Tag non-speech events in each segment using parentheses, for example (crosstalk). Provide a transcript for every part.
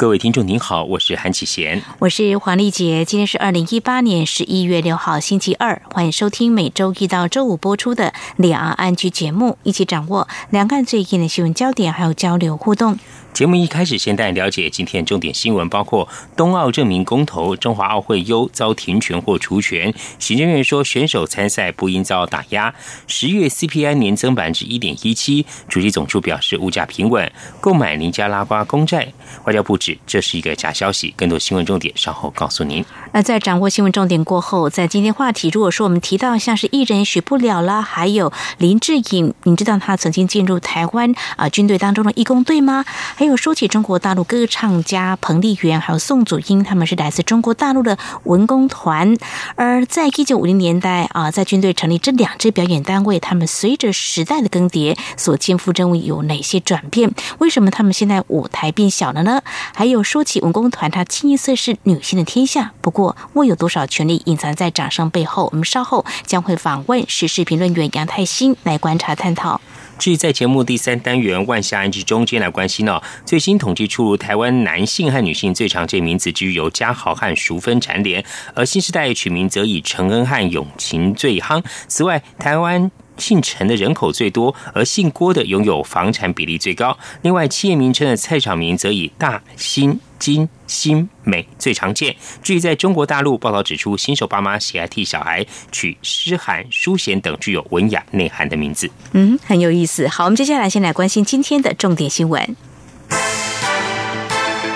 各位听众您好，我是韩启贤，我是黄丽杰。今天是二零一八年十一月六号星期二，欢迎收听每周一到周五播出的两岸安居节目，一起掌握两岸最近的新闻焦点，还有交流互动。节目一开始，先带你了解今天重点新闻，包括冬奥证明公投，中华奥会优遭停权或除权。行政院说选手参赛不应遭打压。十月 CPI 年增百分之一点一七，主席总处表示物价平稳，购买尼加拉瓜公债。外交部指这是一个假消息。更多新闻重点稍后告诉您。那在掌握新闻重点过后，在今天话题，如果说我们提到像是艺人许不了啦，还有林志颖，你知道他曾经进入台湾啊军队当中的义工队吗？还有说起中国大陆歌唱家彭丽媛，还有宋祖英，他们是来自中国大陆的文工团。而在一九五零年代啊，在军队成立这两支表演单位，他们随着时代的更迭，所肩负任务有哪些转变？为什么他们现在舞台变小了呢？还有说起文工团，它清一色是女性的天下。不过，握有多少权力隐藏在掌声背后？我们稍后将会访问时事评论员杨泰兴来观察探讨。至于在节目第三单元“万象安居”中间来关心呢，最新统计出炉台湾男性和女性最常见名字居由嘉豪和淑芬蝉联，而新时代取名则以陈恩和永晴最夯。此外，台湾姓陈的人口最多，而姓郭的拥有房产比例最高。另外，企业名称的菜场名则以大新。金、新、美最常见。至于在中国大陆，报道指出，新手爸妈喜爱替小孩取诗涵、书贤等具有文雅内涵的名字。嗯，很有意思。好，我们接下来先来关心今天的重点新闻，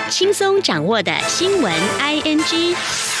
轻松掌握的新闻 I N G。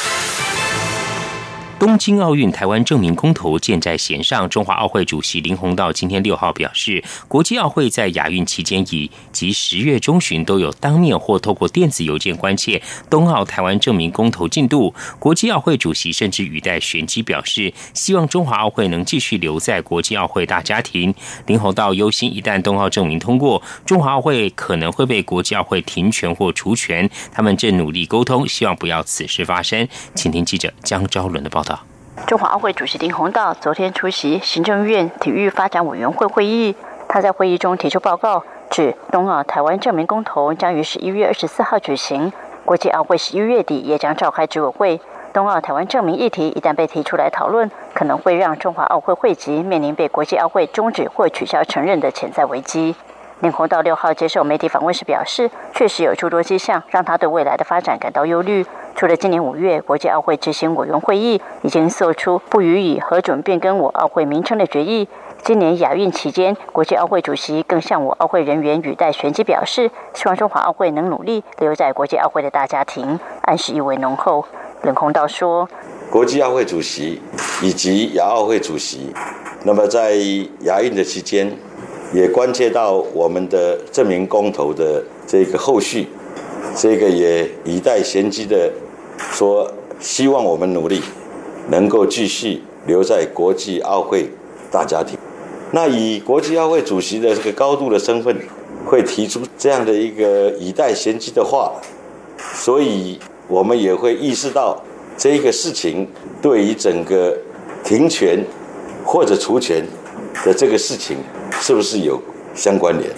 东京奥运台湾证明公投箭在弦上，中华奥会主席林鸿道今天六号表示，国际奥会在亚运期间以及十月中旬都有当面或透过电子邮件关切冬奥台湾证明公投进度。国际奥会主席甚至语带玄机表示，希望中华奥会能继续留在国际奥会大家庭。林鸿道忧心，一旦冬奥证明通过，中华奥会可能会被国际奥会停权或除权。他们正努力沟通，希望不要此事发生。请听记者江昭伦的报道。中华奥会主席林鸿道昨天出席行政院体育发展委员会会议，他在会议中提出报告，指冬奥台湾证明公投将于十一月二十四号举行，国际奥会十一月底也将召开执委会。冬奥台湾证明议题一旦被提出来讨论，可能会让中华奥会会籍面临被国际奥会终止或取消承认的潜在危机。林鸿道六号接受媒体访问时表示，确实有诸多迹象让他对未来的发展感到忧虑。除了今年五月国际奥会执行委员会议已经做出不予以核准变更我奥会名称的决议，今年亚运期间，国际奥会主席更向我奥会人员语带玄机表示，希望中华奥会能努力留在国际奥会的大家庭，暗示意味浓厚。冷空道说：“国际奥会主席以及亚奥会主席，那么在亚运的期间。”也关切到我们的证明公投的这个后续，这个也以待先机的说，希望我们努力能够继续留在国际奥会大家庭。那以国际奥会主席的这个高度的身份，会提出这样的一个以待先机的话，所以我们也会意识到这个事情对于整个停权或者除权的这个事情。是不是有相关联？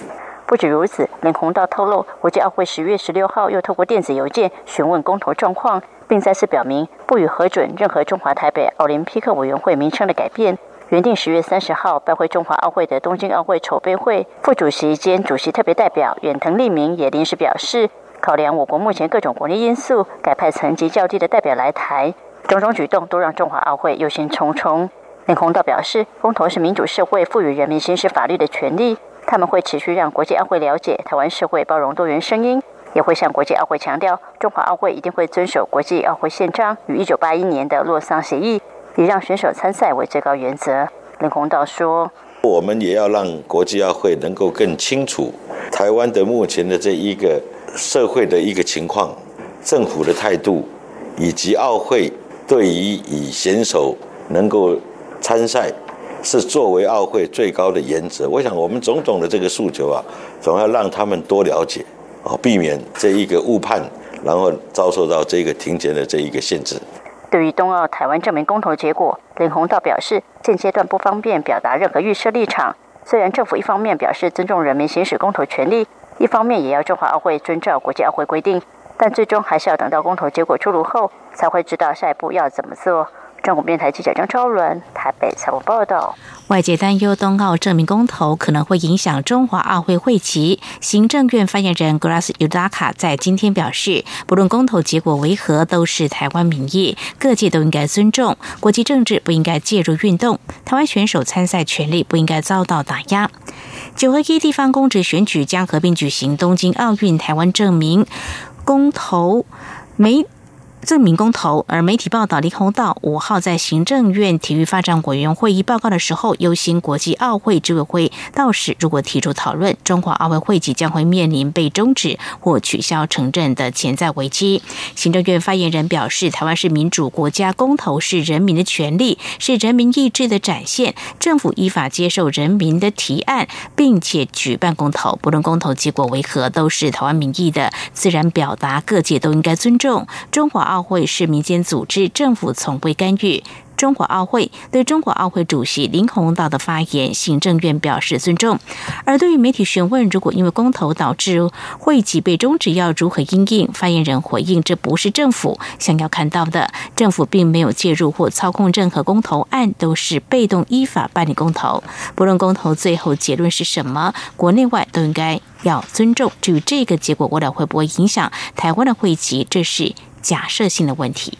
不止如此，林鸿道透露，国际奥会十月十六号又透过电子邮件询问公投状况，并再次表明不予核准任何中华台北奥林匹克委员会名称的改变。原定十月三十号拜会中华奥会的东京奥会筹备会副主席兼主席特别代表远藤利明也临时表示，考量我国目前各种国内因素，改派层级较低的代表来台，种种举动都让中华奥会忧心忡忡。林鸿道表示，公投是民主社会赋予人民行使法律的权利，他们会持续让国际奥会了解台湾社会包容多元声音，也会向国际奥会强调，中华奥会一定会遵守国际奥会宪章与一九八一年的洛桑协议，以让选手参赛为最高原则。林鸿道说：“我们也要让国际奥会能够更清楚台湾的目前的这一个社会的一个情况，政府的态度，以及奥会对于以选手能够。”参赛是作为奥会最高的原则。我想我们种种的这个诉求啊，总要让他们多了解啊，避免这一个误判，然后遭受到这个停权的这一个限制。对于冬奥台湾证明公投结果，林鸿道表示，现阶段不方便表达任何预设立场。虽然政府一方面表示尊重人民行使公投权利，一方面也要中华奥会遵照国际奥会规定，但最终还是要等到公投结果出炉后，才会知道下一步要怎么做。中国电台记者张超伦台北采访报道。外界担忧冬奥证明公投可能会影响中华奥会会旗。行政院发言人 Grass Udaka 在今天表示，不论公投结果为何，都是台湾民意，各界都应该尊重。国际政治不应该介入运动，台湾选手参赛权利不应该遭到打压。九合一地方公职选举将合并举行东京奥运台湾证明公投没。证明公投，而媒体报道，李宏道五号在行政院体育发展委员会议报告的时候，忧心国际奥会执委会到时如果提出讨论，中华奥委会即将会面临被终止或取消承认的潜在危机。行政院发言人表示，台湾是民主国家，公投是人民的权利，是人民意志的展现。政府依法接受人民的提案，并且举办公投，不论公投结果为何，都是台湾民意的自然表达，各界都应该尊重中华。奥奥会是民间组织，政府从未干预。中国奥会对中国奥会主席林鸿道的发言，行政院表示尊重。而对于媒体询问，如果因为公投导致会籍被终止，要如何应应？发言人回应：这不是政府想要看到的。政府并没有介入或操控任何公投案，都是被动依法办理公投。不论公投最后结论是什么，国内外都应该要尊重。至于这个结果，未来会不会影响台湾的会籍，这是。假设性的问题。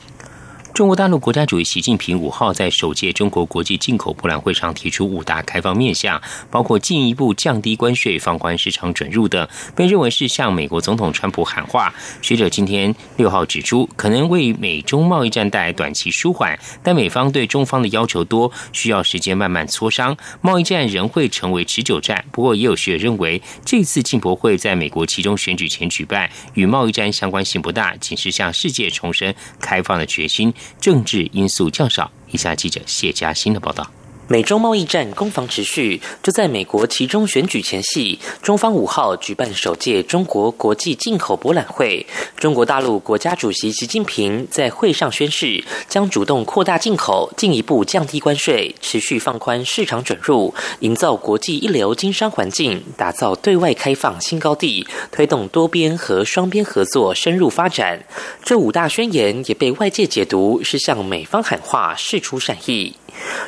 中国大陆国家主席习近平五号在首届中国国际进口博览会上提出五大开放面向，包括进一步降低关税、放宽市场准入等，被认为是向美国总统川普喊话。学者今天六号指出，可能为美中贸易战带来短期舒缓，但美方对中方的要求多，需要时间慢慢磋商，贸易战仍会成为持久战。不过，也有学者认为，这次进博会在美国其中选举前举办，与贸易战相关性不大，仅是向世界重申开放的决心。政治因素较少。以下记者谢佳欣的报道。美中贸易战攻防持续，就在美国其中选举前夕，中方五号举办首届中国国际进口博览会。中国大陆国家主席习近平在会上宣誓，将主动扩大进口，进一步降低关税，持续放宽市场准入，营造国际一流经商环境，打造对外开放新高地，推动多边和双边合作深入发展。这五大宣言也被外界解读是向美方喊话，释出善意。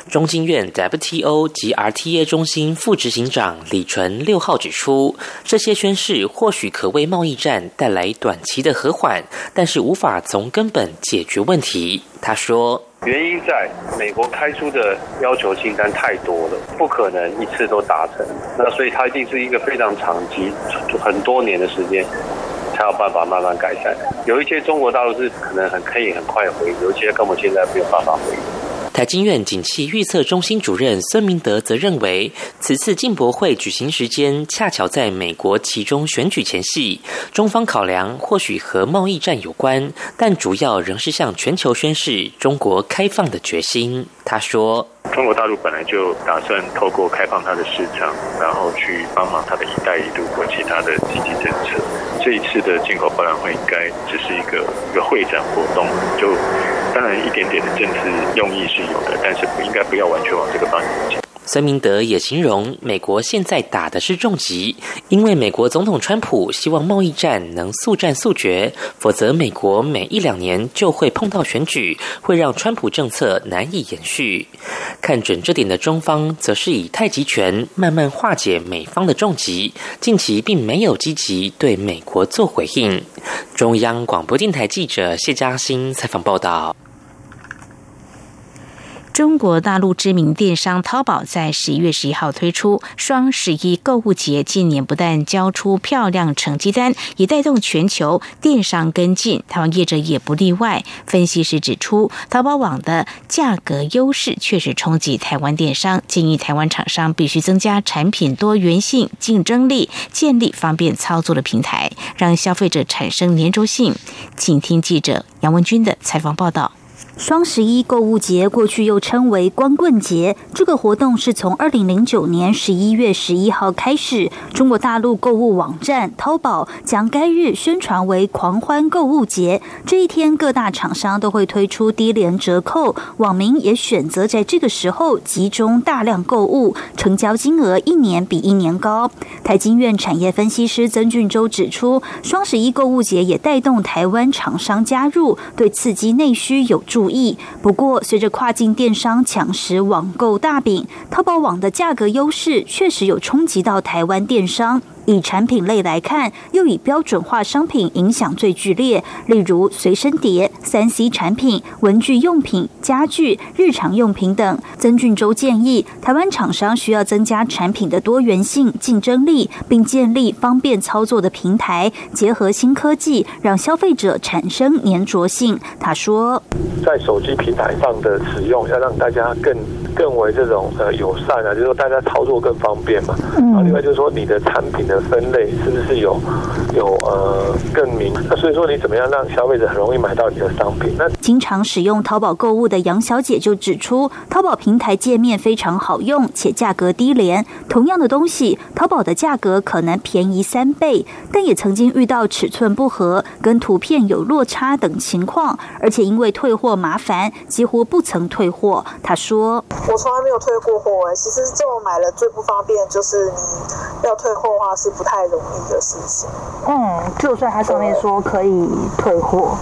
中经院 WTO 及 RTA 中心副执行长李纯六号指出，这些宣誓或许可为贸易战带来短期的和缓，但是无法从根本解决问题。他说：“原因在美国开出的要求清单太多了，不可能一次都达成。那所以它一定是一个非常长期、很多年的时间，才有办法慢慢改善。有一些中国大陆是可能很可以很快回，有一些根本现在没有办法回。”台经院景气预测中心主任孙明德则认为，此次进博会举行时间恰巧在美国其中选举前夕，中方考量或许和贸易战有关，但主要仍是向全球宣示中国开放的决心。他说：“中国大陆本来就打算透过开放它的市场，然后去帮忙它的一带一路或其他的经济政策。这一次的进口博览会应该只是一个一个会展活动，就。”当然，一点点的政治用意是有的，但是不应该不要完全往这个方向走。孙明德也形容，美国现在打的是重击，因为美国总统川普希望贸易战能速战速决，否则美国每一两年就会碰到选举，会让川普政策难以延续。看准这点的中方，则是以太极拳慢慢化解美方的重击，近期并没有积极对美国做回应。中央广播电台记者谢嘉欣采访报道。中国大陆知名电商淘宝在十一月十一号推出双十一购物节，近年不但交出漂亮成绩单，也带动全球电商跟进，台湾业者也不例外。分析师指出，淘宝网的价格优势确实冲击台湾电商，建议台湾厂商必须增加产品多元性、竞争力，建立方便操作的平台，让消费者产生粘着性。请听记者杨文军的采访报道。双十一购物节过去又称为光棍节，这个活动是从二零零九年十一月十一号开始，中国大陆购物网站淘宝将该日宣传为狂欢购物节。这一天，各大厂商都会推出低廉折扣，网民也选择在这个时候集中大量购物，成交金额一年比一年高。台经院产业分析师曾俊洲指出，双十一购物节也带动台湾厂商加入，对刺激内需有助。意不过，随着跨境电商抢食网购大饼，淘宝网的价格优势确实有冲击到台湾电商。以产品类来看，又以标准化商品影响最剧烈，例如随身碟、三 C 产品、文具用品、家具、日常用品等。曾俊洲建议，台湾厂商需要增加产品的多元性、竞争力，并建立方便操作的平台，结合新科技，让消费者产生粘着性。他说，在手机平台上的使用，要让大家更。更为这种呃友善啊，就是说大家操作更方便嘛。嗯。啊，另外就是说你的产品的分类是不是有有呃更明？那所以说你怎么样让消费者很容易买到你的商品？那经常使用淘宝购物的杨小姐就指出，淘宝平台界面非常好用，且价格低廉。同样的东西，淘宝的价格可能便宜三倍，但也曾经遇到尺寸不合、跟图片有落差等情况，而且因为退货麻烦，几乎不曾退货。她说。我从来没有退过货哎，其实这种买了最不方便，就是你要退货的话是不太容易的事情。嗯，就算它上面说可以退货。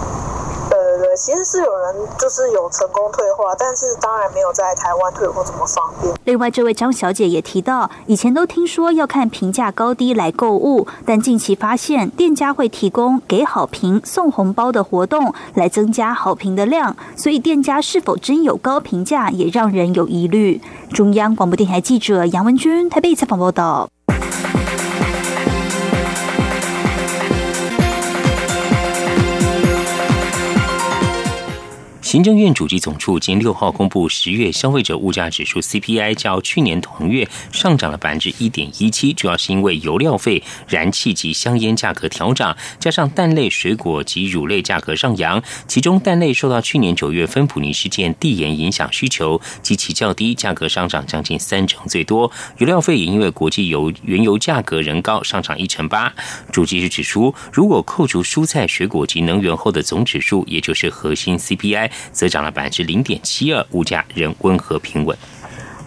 对，其实是有人就是有成功退货，但是当然没有在台湾退货这么方便。另外，这位张小姐也提到，以前都听说要看评价高低来购物，但近期发现店家会提供给好评送红包的活动来增加好评的量，所以店家是否真有高评价也让人有疑虑。中央广播电台记者杨文君台北采访报道。行政院主计总处今六号公布十月消费者物价指数 CPI，较去年同月上涨了百分之一点一七，主要是因为油料费、燃气及香烟价格调涨，加上蛋类、水果及乳类价格上扬。其中蛋类受到去年九月芬普尼事件递延影响，需求及其较低，价格上涨将近三成最多。油料费也因为国际油原油价格仍高，上涨一成八。主计是指出，如果扣除蔬菜、水果及能源后的总指数，也就是核心 CPI。则涨了百分之零点七二，物价仍温和平稳。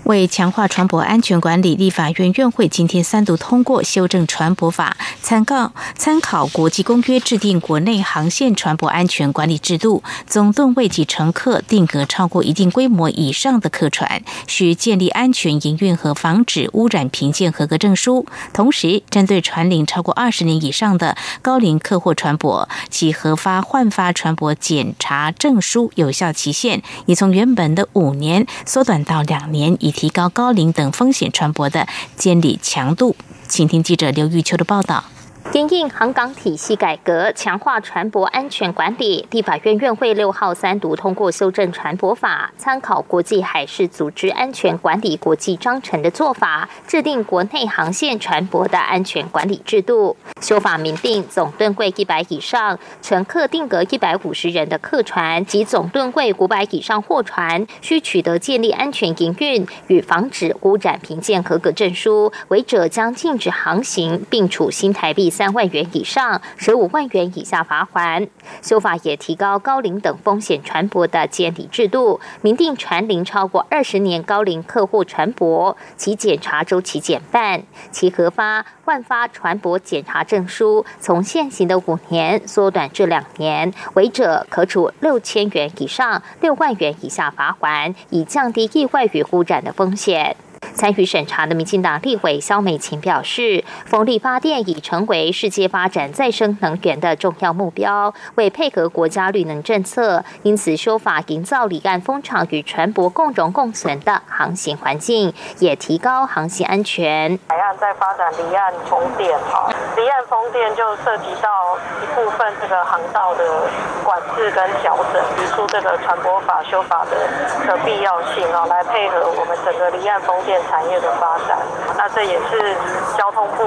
为强化船舶安全管理，立法院院会今天三读通过修正船舶法，参考参考国际公约制定国内航线船舶安全管理制度。总吨位及乘客定格超过一定规模以上的客船，需建立安全营运和防止污染评鉴合格证书。同时，针对船龄超过二十年以上的高龄客货船舶，其核发换发船舶检查证书有效期限已从原本的五年缩短到两年以。提高高龄等风险船舶的监理强度，请听记者刘玉秋的报道。因应航港体系改革，强化船舶安全管理，立法院院会六号三读通过修正船舶法，参考国际海事组织安全管理国际章程的做法，制定国内航线船舶的安全管理制度。修法明定，总吨柜一百以上、乘客定格一百五十人的客船及总吨柜五百以上货船，需取得建立安全营运与防止污染评鉴合格证书，违者将禁止航行，并处新台币三。万元以上、十五万元以下罚款。修法也提高高龄等风险船舶的监理制度，明定船龄超过二十年高龄客户船舶，其检查周期减半，其核发换发船舶检查证书从现行的五年缩短至两年，违者可处六千元以上六万元以下罚款，以降低意外与污染的风险。参与审查的民进党立委肖美琴表示，风力发电已成为世界发展再生能源的重要目标，为配合国家绿能政策，因此修法营造离岸风场与船舶共荣共存的航行环境，也提高航行安全。海岸在发展离岸风电，哈，离岸风电就涉及到一部分这个航道的管制跟调整，提出这个船舶法修法的的必要性啊，来配合我们整个离岸风电。产业的发展，那这也是交通部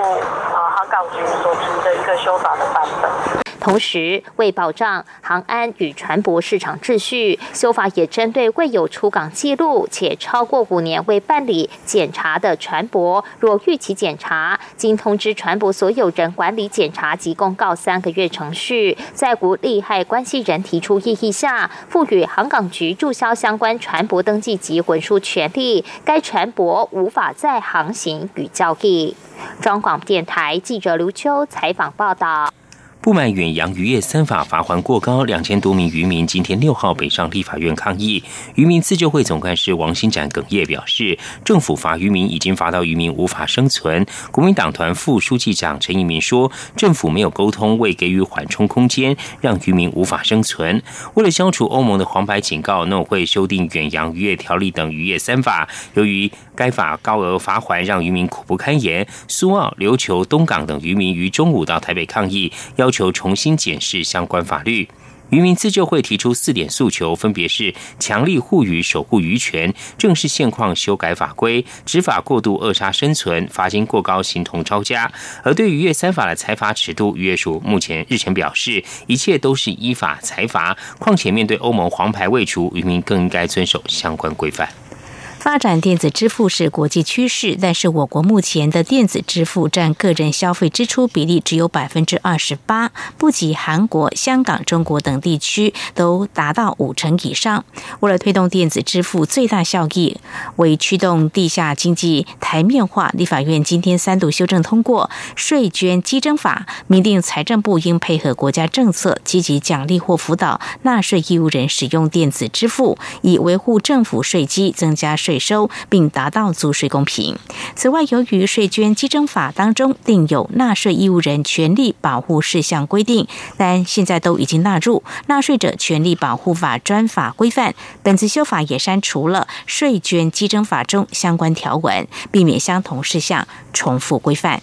啊航港局所提的一个修法的版本。同时，为保障航安与船舶市场秩序，修法也针对未有出港记录且超过五年未办理检查的船舶，若逾期检查，经通知船舶所有人管理检查及公告三个月程序，在无利害关系人提出异议下，赋予航港局注销相关船舶登记及文书权利，该船舶无法再航行与交易。中广电台记者刘秋采访报道。不满远洋渔业三法罚锾过高，两千多名渔民今天六号北上立法院抗议。渔民自救会总干事王新展哽咽表示，政府罚渔民已经罚到渔民无法生存。国民党团副书记长陈义民说，政府没有沟通，未给予缓冲空间，让渔民无法生存。为了消除欧盟的黄牌警告，农委会修订远洋渔业条例等渔业三法。由于该法高额罚款让渔民苦不堪言，苏澳、琉球、东港等渔民于中午到台北抗议，要求求重新检视相关法律。渔民自救会提出四点诉求，分别是强力护渔、守护渔权、正视现况、修改法规、执法过度扼杀生存、罚金过高形同抄家。而对渔业三法的财罚尺度，渔业署目前日前表示，一切都是依法裁罚。况且面对欧盟黄牌未除，渔民更应该遵守相关规范。发展电子支付是国际趋势，但是我国目前的电子支付占个人消费支出比例只有百分之二十八，不及韩国、香港、中国等地区都达到五成以上。为了推动电子支付最大效益，为驱动地下经济台面化，立法院今天三度修正通过税捐稽征法，明定财政部应配合国家政策，积极奖励或辅导纳税义务人使用电子支付，以维护政府税基，增加税。税收并达到租税公平。此外，由于税捐稽征法当中定有纳税义务人权利保护事项规定，但现在都已经纳入纳税者权利保护法专法规范。本次修法也删除了税捐稽征法中相关条文，避免相同事项重复规范。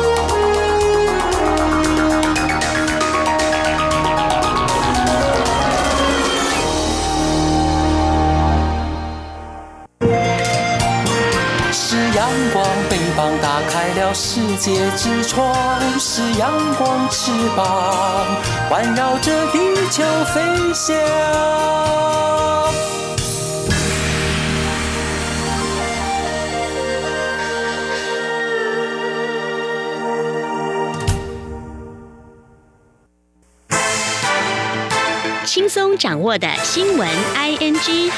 打开了世界之窗，是阳光翅膀，环绕着地球飞翔。轻松掌握的新闻，I N G。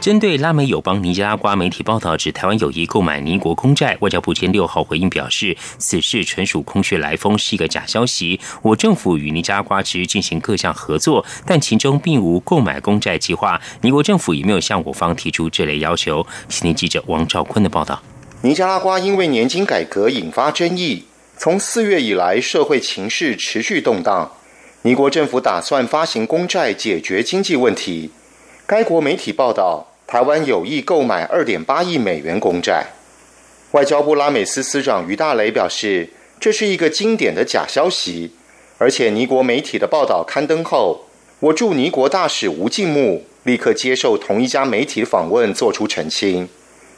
针对拉美友邦尼加拉瓜媒体报道指台湾有意购买尼国公债，外交部今六号回应表示，此事纯属空穴来风，是一个假消息。我政府与尼加拉瓜持续进行各项合作，但其中并无购买公债计划。尼国政府也没有向我方提出这类要求。青年记者王兆坤的报道：尼加拉瓜因为年金改革引发争议，从四月以来，社会情势持续动荡。尼国政府打算发行公债解决经济问题。该国媒体报道。台湾有意购买二点八亿美元公债，外交部拉美司司长于大雷表示，这是一个经典的假消息。而且尼国媒体的报道刊登后，我驻尼国大使吴敬木立刻接受同一家媒体访问，做出澄清，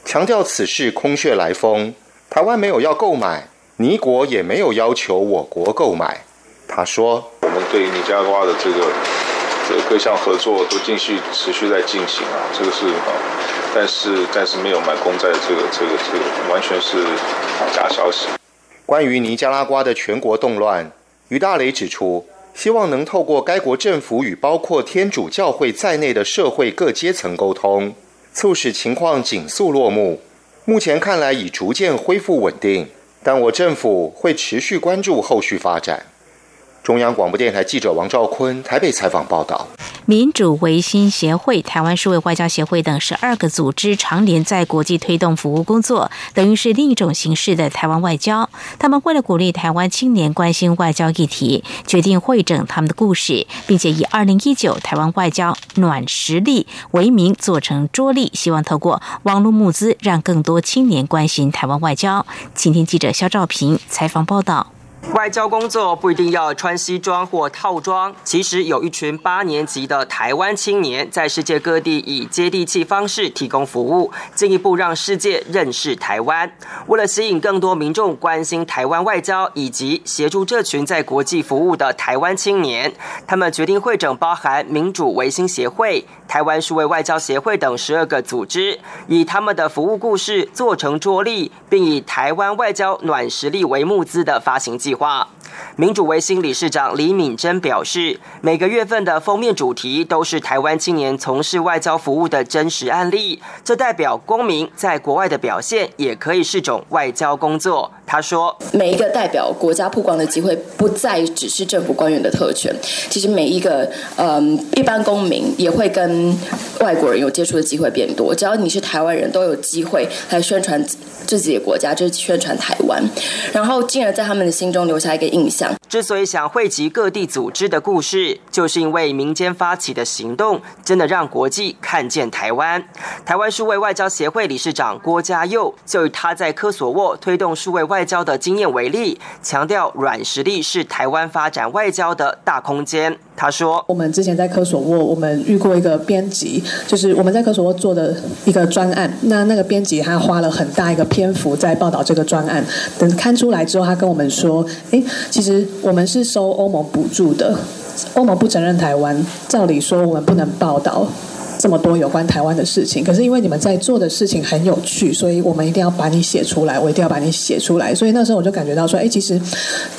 强调此事空穴来风，台湾没有要购买，尼国也没有要求我国购买。他说：“我们对尼加瓜的这个。”各项合作都继续持续在进行啊，这个是，但是但是没有买公债，这个这个这个完全是假消息。关于尼加拉瓜的全国动乱，于大雷指出，希望能透过该国政府与包括天主教会在内的社会各阶层沟通，促使情况紧速落幕。目前看来已逐渐恢复稳定，但我政府会持续关注后续发展。中央广播电台记者王兆坤台北采访报道。民主维新协会、台湾数位外交协会等十二个组织常年在国际推动服务工作，等于是另一种形式的台湾外交。他们为了鼓励台湾青年关心外交议题，决定会整他们的故事，并且以二零一九台湾外交暖实力为名做成桌历，希望透过网络募资，让更多青年关心台湾外交。请听记者肖兆平采访报道。外交工作不一定要穿西装或套装，其实有一群八年级的台湾青年在世界各地以接地气方式提供服务，进一步让世界认识台湾。为了吸引更多民众关心台湾外交，以及协助这群在国际服务的台湾青年，他们决定会整包含民主维新协会、台湾数位外交协会等十二个组织，以他们的服务故事做成桌历，并以台湾外交暖实力为募资的发行计。计划，民主维新理事长李敏珍表示，每个月份的封面主题都是台湾青年从事外交服务的真实案例，这代表公民在国外的表现也可以是种外交工作。他说：“每一个代表国家曝光的机会，不再只是政府官员的特权。其实每一个嗯一般公民也会跟外国人有接触的机会变多。只要你是台湾人，都有机会来宣传自己的国家，就是宣传台湾，然后进而在他们的心中留下一个印象。之所以想汇集各地组织的故事，就是因为民间发起的行动，真的让国际看见台湾。台湾数位外交协会理事长郭家佑就以他在科索沃推动数位外。”外交的经验为例，强调软实力是台湾发展外交的大空间。他说：“我们之前在科索沃，我们遇过一个编辑，就是我们在科索沃做的一个专案。那那个编辑他花了很大一个篇幅在报道这个专案。等刊出来之后，他跟我们说：‘哎，其实我们是收欧盟补助的，欧盟不承认台湾，照理说我们不能报道。’”这么多有关台湾的事情，可是因为你们在做的事情很有趣，所以我们一定要把你写出来，我一定要把你写出来。所以那时候我就感觉到说，哎，其实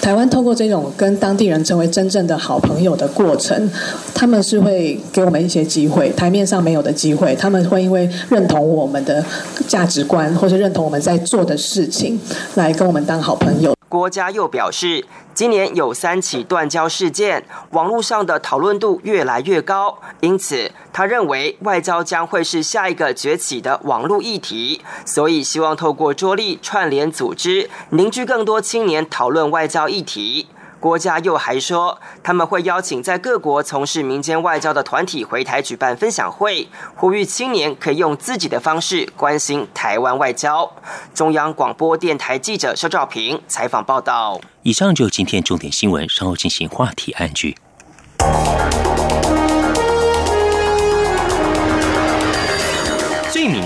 台湾透过这种跟当地人成为真正的好朋友的过程，他们是会给我们一些机会，台面上没有的机会，他们会因为认同我们的价值观，或者认同我们在做的事情，来跟我们当好朋友。郭家佑表示，今年有三起断交事件，网络上的讨论度越来越高，因此他认为外交将会是下一个崛起的网络议题，所以希望透过桌力串联组织，凝聚更多青年讨论外交议题。郭家又还说，他们会邀请在各国从事民间外交的团体回台举办分享会，呼吁青年可以用自己的方式关心台湾外交。中央广播电台记者肖兆平采访报道。以上就今天重点新闻，稍后进行话题案句。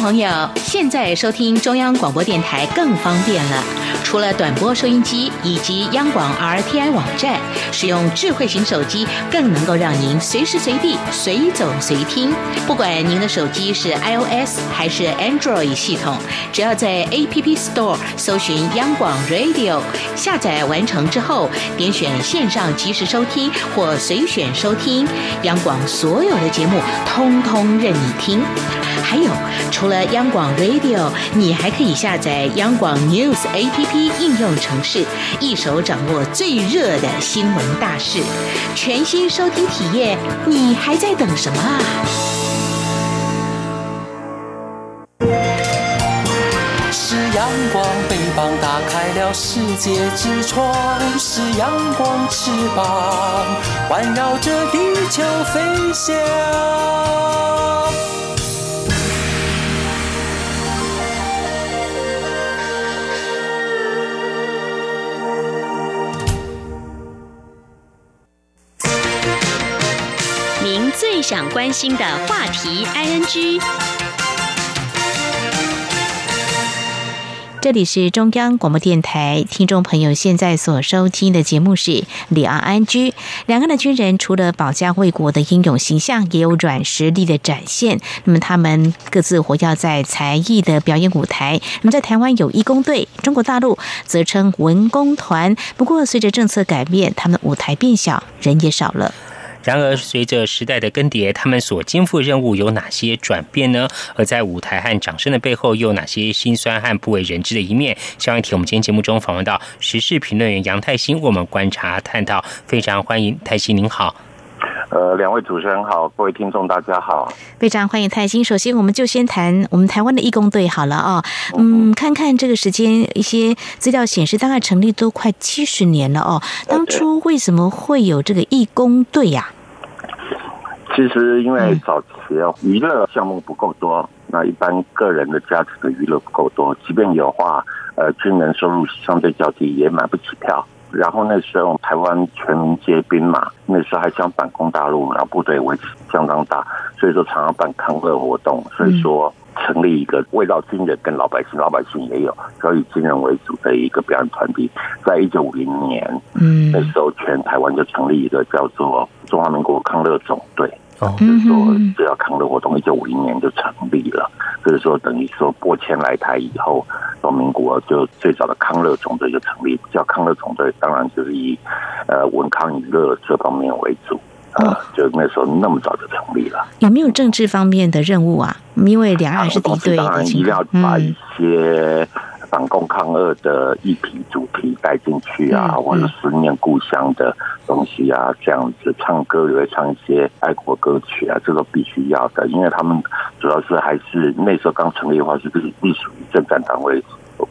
朋友，现在收听中央广播电台更方便了。除了短波收音机以及央广 RTI 网站，使用智慧型手机更能够让您随时随地、随走随听。不管您的手机是 iOS 还是 Android 系统，只要在 App Store 搜寻央广 Radio，下载完成之后，点选线上即时收听或随选收听，央广所有的节目通通任你听。还有，除除了央广 Radio，你还可以下载央广 News App。应用程式，一手掌握最热的新闻大事。全新收听体验，你还在等什么啊？是阳光，翅膀打开了世界之窗；是阳光，翅膀环绕着地球飞翔。想关心的话题，ING。这里是中央广播电台，听众朋友现在所收听的节目是《李昂安居》。两岸的军人除了保家卫国的英勇形象，也有软实力的展现。那么他们各自活跃在才艺的表演舞台。那么在台湾有义工队，中国大陆则称文工团。不过随着政策改变，他们舞台变小，人也少了。然而，随着时代的更迭，他们所肩负任务有哪些转变呢？而在舞台和掌声的背后，又有哪些辛酸和不为人知的一面？下一题，我们今天节目中访问到时事评论员杨泰兴，我们观察探讨，非常欢迎泰兴，您好。呃，两位主持人好，各位听众大家好，非常欢迎泰兴。首先，我们就先谈我们台湾的义工队好了啊，嗯，看看这个时间，一些资料显示，大概成立都快七十年了哦。当初为什么会有这个义工队呀？其实，因为早期娱乐项目不够多，那一般个人的家庭的娱乐不够多，即便有话，呃，军人收入相对较低，也买不起票。然后那时候台湾全民皆兵嘛，那时候还想反攻大陆，然后部队围相当大，所以说常常办抗日活动，所以说成立一个味道军人跟老百姓，老百姓也有，所以军人为主的一个表演团体。在一九五零年，嗯，那时候全台湾就成立一个叫做中华民国康乐总队。就是说，只要康乐活动，一九五零年就成立了。就是说，等于说拨迁来台以后，中民国就最早的康乐总队就成立，叫康乐总队，当然就是以呃文康娱乐这方面为主啊。就那时候那么早就成立了。有没有政治方面的任务啊？因为两岸是敌对的，当然一定要把一些。反共抗俄的议题主题带进去啊，或者思念故乡的东西啊，这样子唱歌也会唱一些爱国歌曲啊，这个必须要的，因为他们主要是还是那时候刚成立的话，是隶属于政战单位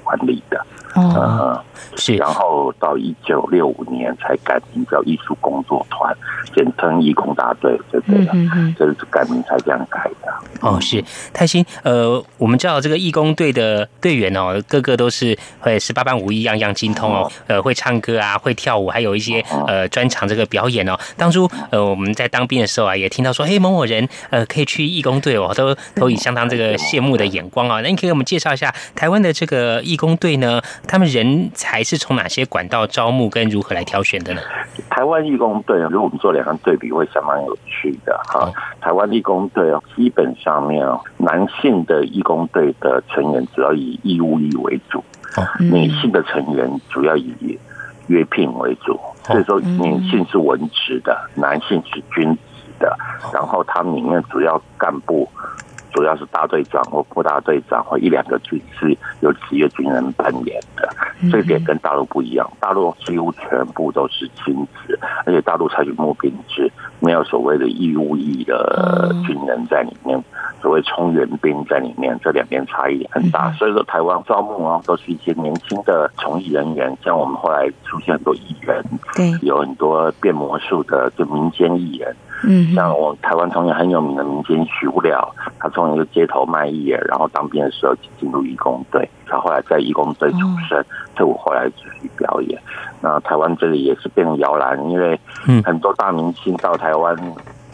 管理的。哦，是，然后到一九六五年才改名叫艺术工作团，简称义工大队，对不对？嗯嗯，这是改名才这样改的。哦，是泰兴。呃，我们知道这个义工队的队员哦，个个都是会十八般武艺，样样精通哦。呃，会唱歌啊，会跳舞，还有一些呃专长这个表演哦。当初呃我们在当兵的时候啊，也听到说，嘿，某某人呃可以去义工队哦，都都以相当这个羡慕的眼光啊。那你可以给我们介绍一下台湾的这个义工队呢？他们人才是从哪些管道招募，跟如何来挑选的呢？台湾义工队，如果我们做两个对比，会相当有趣的哈。台湾义工队哦，基本上面哦，男性的义工队的成员主要以义务役为主，女性的成员主要以约聘为主。所以说，女性是文职的，男性是军职的，然后他们里面主要干部。主要是大队长或副大队长或一两个军是由职业军人扮演的，这一点跟大陆不一样。(laughs) 大陆几乎全部都是亲职，而且大陆采取募兵制，没有所谓的义务役的军人在里面，所谓充援兵在里面，这两边差异很大。所以说，台湾招募啊，都是一些年轻的从艺人员，像我们后来出现很多艺人，对，有很多变魔术的，就民间艺人。嗯，像我台湾从前很有名的民间徐无了，他从一个街头卖艺，然后当兵的时候进入义工队，他后来在义工队出生，退伍后来继续表演。那台湾这里也是变成摇篮，因为很多大明星到台湾，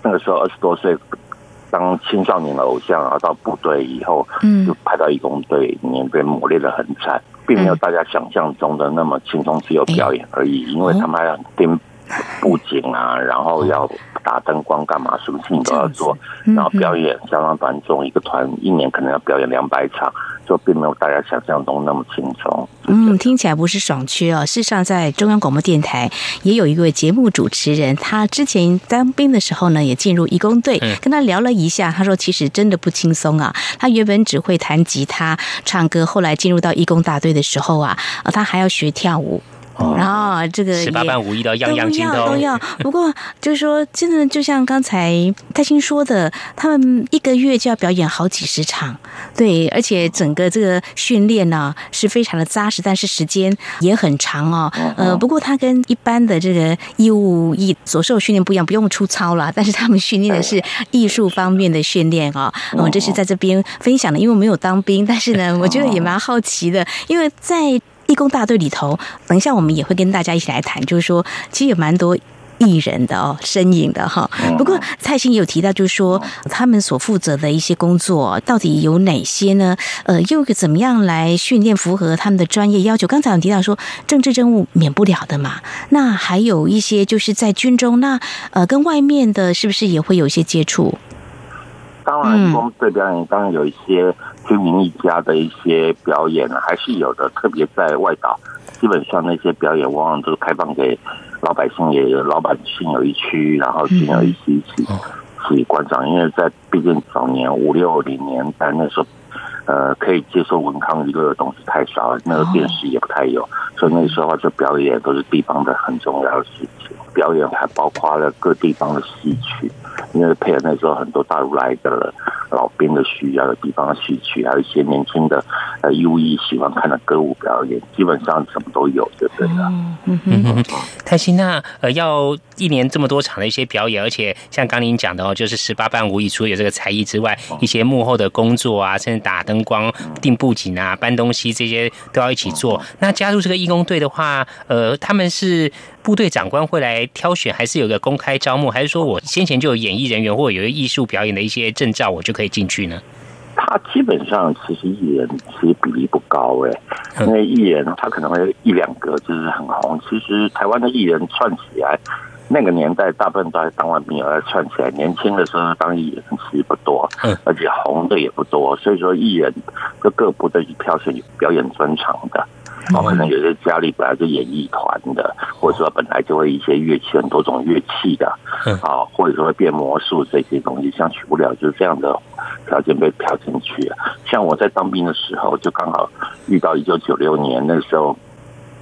那个时候二十多岁当青少年的偶像，然后到部队以后，嗯，就派到义工队里面被磨练的很惨，并没有大家想象中的那么轻松，只有表演而已，因为他们还要盯。布景啊，然后要打灯光干嘛，什么事情都要做，然后表演相当繁重，一个团一年可能要表演两百场。就并没有大家想象中那么轻松。嗯，听起来不是爽缺哦。事实上，在中央广播电台也有一位节目主持人，他之前当兵的时候呢，也进入义工队，跟他聊了一下，他说其实真的不轻松啊。他原本只会弹吉他、唱歌，后来进入到义工大队的时候啊，他还要学跳舞。然后这个十八般武艺都样样精通，都要。(laughs) 不过就是说，真的就像刚才泰兴说的，他们一个月就要表演好几十场，对，而且整个这个训练呢是非常的扎实，但是时间也很长哦。呃，不过他跟一般的这个义务役所受训练不一样，不用出操了，但是他们训练的是艺术方面的训练啊。嗯，这是在这边分享的，因为我没有当兵，但是呢，我觉得也蛮好奇的，因为在。义工大队里头，等一下我们也会跟大家一起来谈，就是说，其实有蛮多艺人的哦，身影的哈。不过蔡兴也有提到，就是说他们所负责的一些工作到底有哪些呢？呃，又怎么样来训练符合他们的专业要求？刚才有提到说政治任务免不了的嘛，那还有一些就是在军中，那呃，跟外面的是不是也会有一些接触？当然，我们对表演当然有一些军民一家的一些表演还是有的。特别在外岛，基本上那些表演往往都是开放给老百姓，也有老百姓有一区，然后军有一起一起去观赏。因为在毕竟早年五六零年代那时候，呃，可以接受文康娱乐的东西太少了，那个电视也不太有，所以那时候就表演都是地方的很重要的事情。表演还包括了各地方的戏曲。因为配合那时候很多大陆来的老兵的需要的地方戏曲，还有一些年轻的呃义务役喜欢看的歌舞表演，基本上什么都有，就对了。嗯嗯嗯泰西那呃要一年这么多场的一些表演，而且像刚您讲的哦，就是十八般武艺，除了有这个才艺之外，一些幕后的工作啊，甚至打灯光、定布景啊、搬东西这些都要一起做。那加入这个义工队的话，呃，他们是。部队长官会来挑选，还是有个公开招募，还是说我先前就有演艺人员或者有艺术表演的一些证照，我就可以进去呢？他基本上其实艺人其实比例不高哎，因为艺人他可能会一两个就是很红。其实台湾的艺人串起来，那个年代大部分都是当完兵而串起来。年轻的时候当艺人其实不多，而且红的也不多，所以说艺人就各部队去挑选表演专长的。然后，可能有些家里本来就演艺团的，或者说本来就会一些乐器，很多种乐器的，啊，或者说会变魔术这些东西，像曲不了就是这样的条件被调进去。像我在当兵的时候，就刚好遇到一九九六年那时候。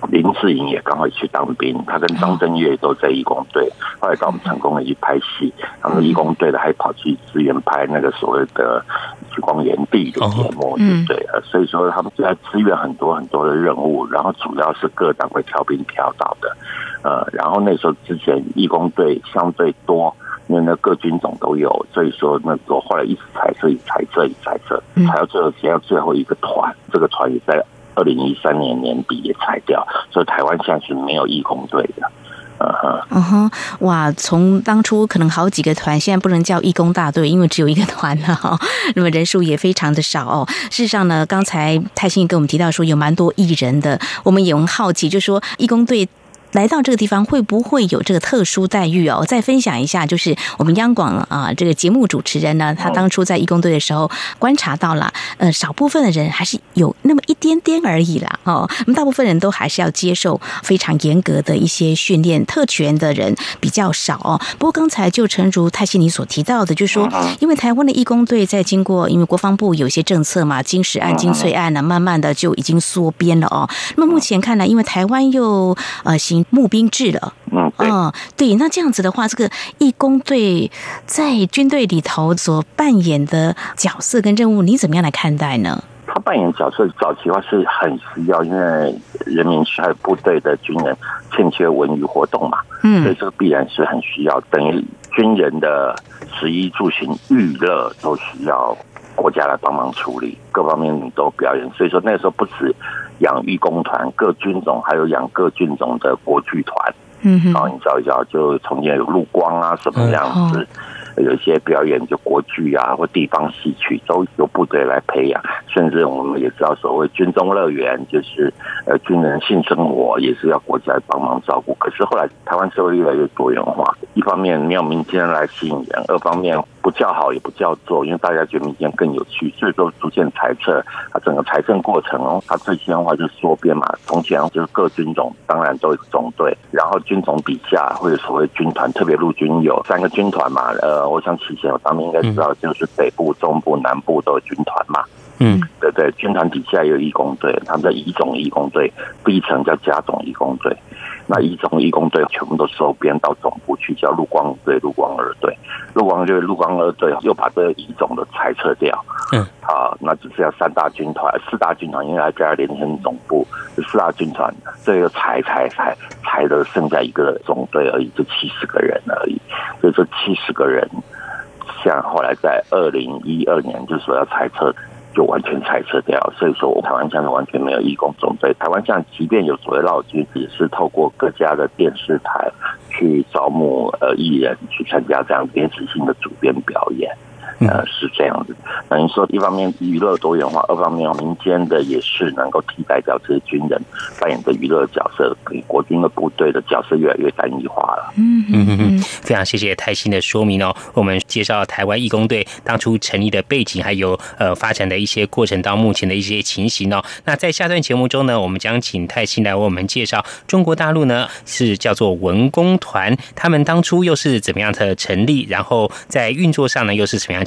林志颖也刚好去当兵，他跟张震岳都在义工队，后来到我们成功的去拍戏，他们义工队的还跑去支援拍那个所谓的《聚光原地》的节目，对啊，所以说他们就在支援很多很多的任务，然后主要是各单位调兵调到的，呃，然后那时候之前义工队相对多，因为那各军种都有，所以说那个后来一直裁撤，一直裁撤，一直裁撤，裁到最后只要最后一个团，这个团也在。二零一三年年底也裁掉，所以台湾现在是没有义工队的。嗯哼，嗯哼，哇！从当初可能好几个团，现在不能叫义工大队，因为只有一个团了哈。(laughs) 那么人数也非常的少哦。事实上呢，刚才泰兴跟我们提到说有蛮多艺人的，我们也很好奇，就说义工队。来到这个地方会不会有这个特殊待遇哦？再分享一下，就是我们央广啊，这个节目主持人呢，他当初在义工队的时候观察到了，呃，少部分的人还是有那么一点点而已啦，哦，那么大部分人都还是要接受非常严格的一些训练，特权的人比较少哦。不过刚才就诚如泰西尼所提到的，就是说，因为台湾的义工队在经过，因为国防部有些政策嘛，金石案、金翠案呢，慢慢的就已经缩编了哦。那么目前看来，因为台湾又呃行。募兵制了，嗯，对，那这样子的话，这个义工队在军队里头所扮演的角色跟任务，你怎么样来看待呢？他扮演角色早期的话是很需要，因为人民还有部队的军人欠缺文娱活动嘛，嗯，所以这个必然是很需要，等于军人的食衣住行娱乐都需要国家来帮忙处理，各方面你都表演，所以说那个时候不止。养义工团，各军种还有养各军种的国剧团，嗯，然后你找一找，就从前有陆光啊什么样子，有一些表演，就国剧啊或地方戏曲，都由部队来培养。甚至我们也知道，所谓军中乐园，就是呃军人性生活也是要国家帮忙照顾。可是后来台湾社会越来越多元化，一方面没有民间来吸引人，二方面不叫好也不叫座，因为大家觉得民间更有趣，所以说逐渐裁撤。它整个财政过程哦，它最先的话就是缩编嘛，从前就是各军种当然都有总队，然后军种底下会有所谓军团，特别陆军有三个军团嘛。呃，我想起前我当兵应该知道，就是北部、中部、南部都有军团嘛。嗯，对对，军团底下有义工队，他们叫乙种义工队，第一层叫甲种义工队。那一中义工队全部都收编到总部去，叫陆光队、陆光二队。陆光队、陆光二队又把这个一中的裁撤掉。嗯，好，那只剩下三大军团、四大军团，因为还加连成总部，四大军团这个裁裁裁裁的剩下一个总队而已，就七十个人而已。所以这七十个人，像后来在二零一二年就说要裁撤。就完全裁撤掉，所以说我台湾现在完全没有义工总队。台湾现在即便有所谓绕军，也是透过各家的电视台去招募呃艺人去参加这样编辑性的主编表演。呃，是这样子。等于说，一方面娱乐多元化，二方面民间的也是能够替代掉这些军人扮演的娱乐角色，给国军的部队的角色越来越单一化了。嗯嗯嗯，非常谢谢泰兴的说明哦。我们介绍台湾义工队当初成立的背景，还有呃发展的一些过程到目前的一些情形哦。那在下段节目中呢，我们将请泰兴来为我们介绍中国大陆呢是叫做文工团，他们当初又是怎么样的成立，然后在运作上呢又是什么样？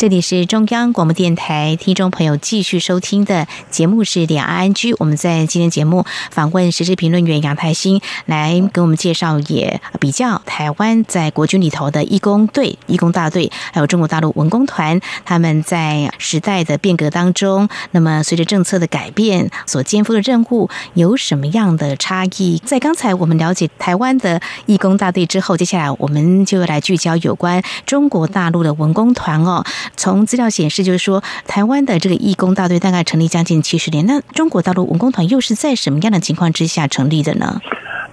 这里是中央广播电台，听众朋友继续收听的节目是两岸安居。我们在今天节目访问时事评论员杨泰兴，来给我们介绍也比较台湾在国军里头的义工队、义工大队，还有中国大陆文工团，他们在时代的变革当中，那么随着政策的改变，所肩负的任务有什么样的差异？在刚才我们了解台湾的义工大队之后，接下来我们就来聚焦有关中国大陆的文工团哦。从资料显示，就是说，台湾的这个义工大队大概成立将近七十年。那中国大陆文工团又是在什么样的情况之下成立的呢？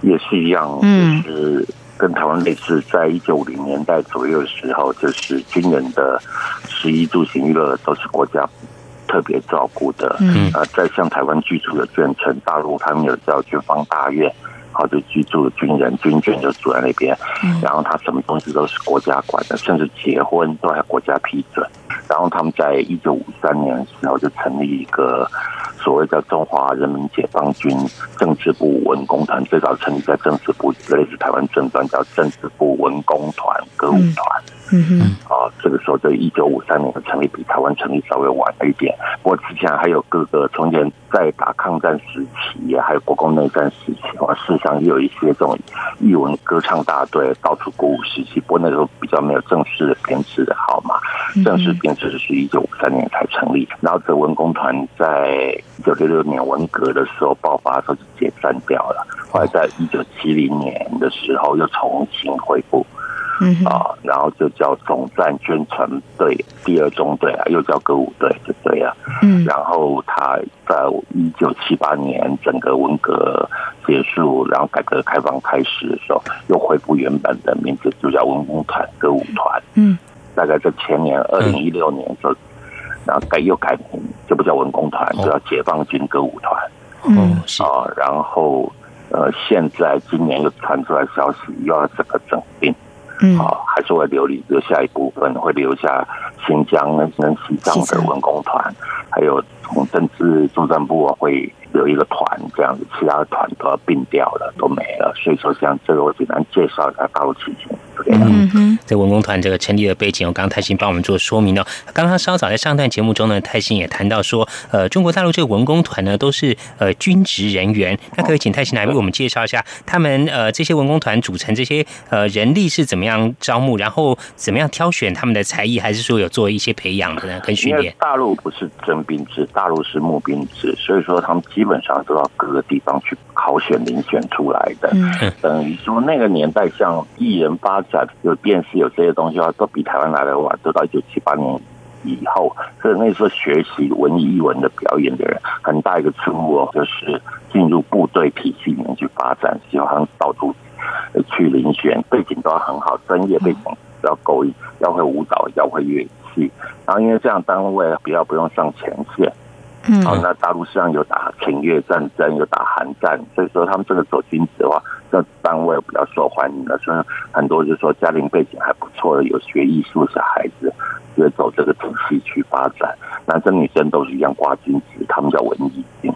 也是一样，嗯，就是跟台湾类似，在一九五零年代左右的时候，就是军人的食衣住行娱乐都是国家特别照顾的。嗯，啊，在像台湾居住的眷村，大陆他们有叫军方大院。好，就居住军人军眷就住在那边，然后他什么东西都是国家管的，甚至结婚都要国家批准。然后他们在一九五三年的时候就成立一个所谓叫中华人民解放军政治部文工团，最早成立在政治部，类似台湾政专叫政治部文工团歌舞团。嗯哼，啊，这个时候在一九五三年的成立比台湾成立稍微晚了一点。不过之前还有各个从前在打抗战时期，还有国共内战时期，啊，事实上也有一些这种艺文歌唱大队到处鼓舞士气。不过那时候比较没有正式的编制的好嘛，正式编制是一九五三年才成立。然后这文工团在一九六六年文革的时候爆发的时候就解散掉了，后来在一九七零年的时候又重新恢复。嗯啊，然后就叫总战宣传队第二中队啊，又叫歌舞队，就这样。嗯，然后他在一九七八年整个文革结束，然后改革开放开始的时候，又恢复原本的名字，就叫文工团歌舞团。嗯，大概在前年二零一六年的时候，然后改又改名，就不叫文工团，就叫解放军歌舞团。嗯，啊，然后呃，现在今年又传出来消息，又要整个整并。嗯，还是会留留下一部分，会留下新疆跟西藏的文工团，还有从政治驻政部会有一个团这样子，其他的团都要并掉了，都没了。所以说，像这个我简单介绍一下大陆情形。嗯哼，这文工团这个成立的背景，我刚刚泰兴帮我们做说明了。刚刚稍早在上段节目中呢，泰兴也谈到说，呃，中国大陆这个文工团呢，都是呃军职人员。那可以请泰兴来为我们介绍一下，他们呃这些文工团组成这些呃人力是怎么样招募，然后怎么样挑选他们的才艺，还是说有做一些培养的呢？跟训练？大陆不是征兵制，大陆是募兵制，所以说他们基本上都要各个地方去考选、遴选出来的。嗯，等于说那个年代，像艺人发展有电视有这些东西的话，都比台湾来的晚，都到一九七八年以后。所以那时候学习文艺艺文的表演的人，很大一个出路哦，就是进入部队体系里面去发展，喜欢到处去遴选，背景都要很好，专业背景要够，要会舞蹈，要会乐器。然后因为这样单位比较不用上前线。嗯，好，那大陆实际上有打侵越战争，有打韩战，所以说他们这个走军职的话，这单位比较受欢迎的，所以很多就是说家庭背景还不错的，有学艺术小孩子，就会走这个体系去发展。男生女生都是一样挂军职，他们叫文艺兵，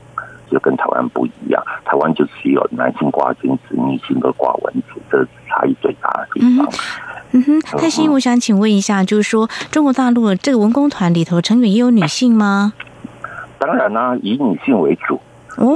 就跟台湾不一样。台湾就只有男性挂军职，女性都挂文职，这是差异最大的地方。嗯哼，泰兴，我想请问一下，就是说中国大陆这个文工团里头成员也有女性吗？当然啦、以女性为主，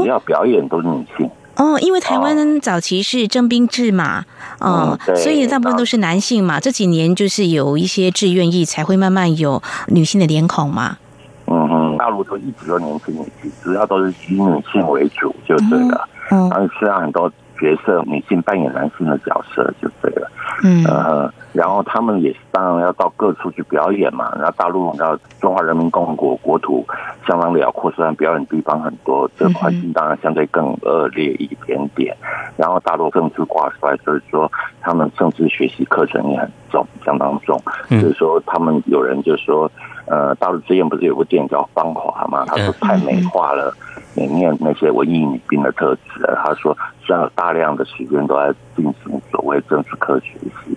只要表演都是女性。哦，因为台湾早期是征兵制嘛，哦、嗯所以大部分都是男性嘛。这几年就是有一些志愿役，才会慢慢有女性的脸孔嘛。嗯哼，大陆都一直都年轻女性，主要都是以女性为主，就是的。嗯，然后虽然很多角色女性扮演男性的角色，就对了。嗯呃，然后他们也是当然要到各处去表演嘛。然后大陆你知道中华人民共和国国土相当辽阔，虽然表演地方很多，这个环境当然相对更恶劣一点点。然后大陆政治挂帅，所以说他们政治学习课程也很重，相当重。就是说他们有人就说，呃，大陆之前不是有部电影叫《芳华》嘛？他说太美化了里面那些文艺女兵的特质。他说，虽然有大量的时间都在进行所谓政治课学习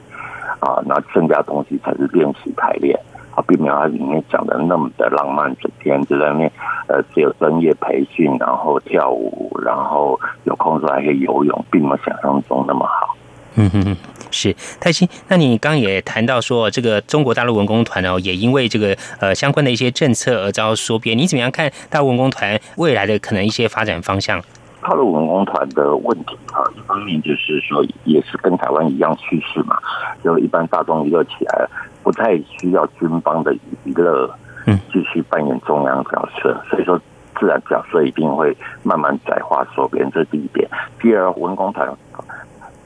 啊，那剩下东西才是练习排练。啊，并没有他里面讲的那么的浪漫，整天就在那边呃，只有专业培训，然后跳舞，然后有空的时候还可以游泳，并没有想象中那么好。嗯哼哼，是泰兴。那你刚刚也谈到说，这个中国大陆文工团哦，也因为这个呃相关的一些政策而遭缩编。你怎么样看大陆文工团未来的可能一些发展方向？大陆文工团的问题啊，一方面就是说，也是跟台湾一样趋势嘛，就一般大众娱乐起来，不太需要军方的娱乐，嗯，继续扮演中央角色，所以说自然角色一定会慢慢窄化收编，这是第一点。第二，文工团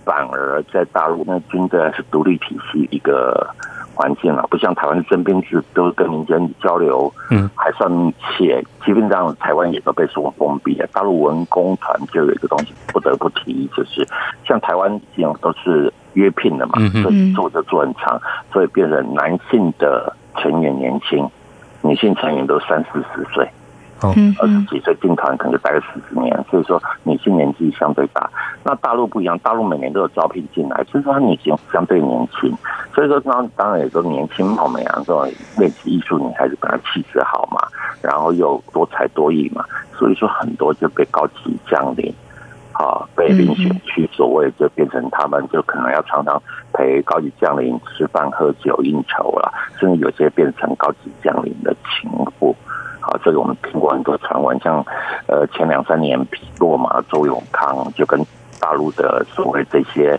反而在大陆那军队是独立体系一个环境啊，不像台湾的征兵制都跟民间交流，嗯，还算密切。基本上台湾也都被说封闭了。大陆文工团就有一个东西不得不提，就是像台湾这种都是约聘的嘛，所以做就做很长，所以变成男性的成员年轻，女性成员都三四十岁。哦，二十几岁进团可能就待了十几年，所以说女性年纪相对大。那大陆不一样，大陆每年都有招聘进来，所以说她女性相对年轻，所以说当当然也都年轻貌美啊，这种练习艺术女孩子本来气质好嘛，然后又多才多艺嘛，所以说很多就被高级将领。啊，被遴选去，所谓就变成他们就可能要常常陪高级将领吃饭、喝酒、应酬了，甚至有些变成高级将领的情妇。啊，这个我们听过很多传闻，像呃前两三年皮洛嘛、周永康就跟大陆的所谓这些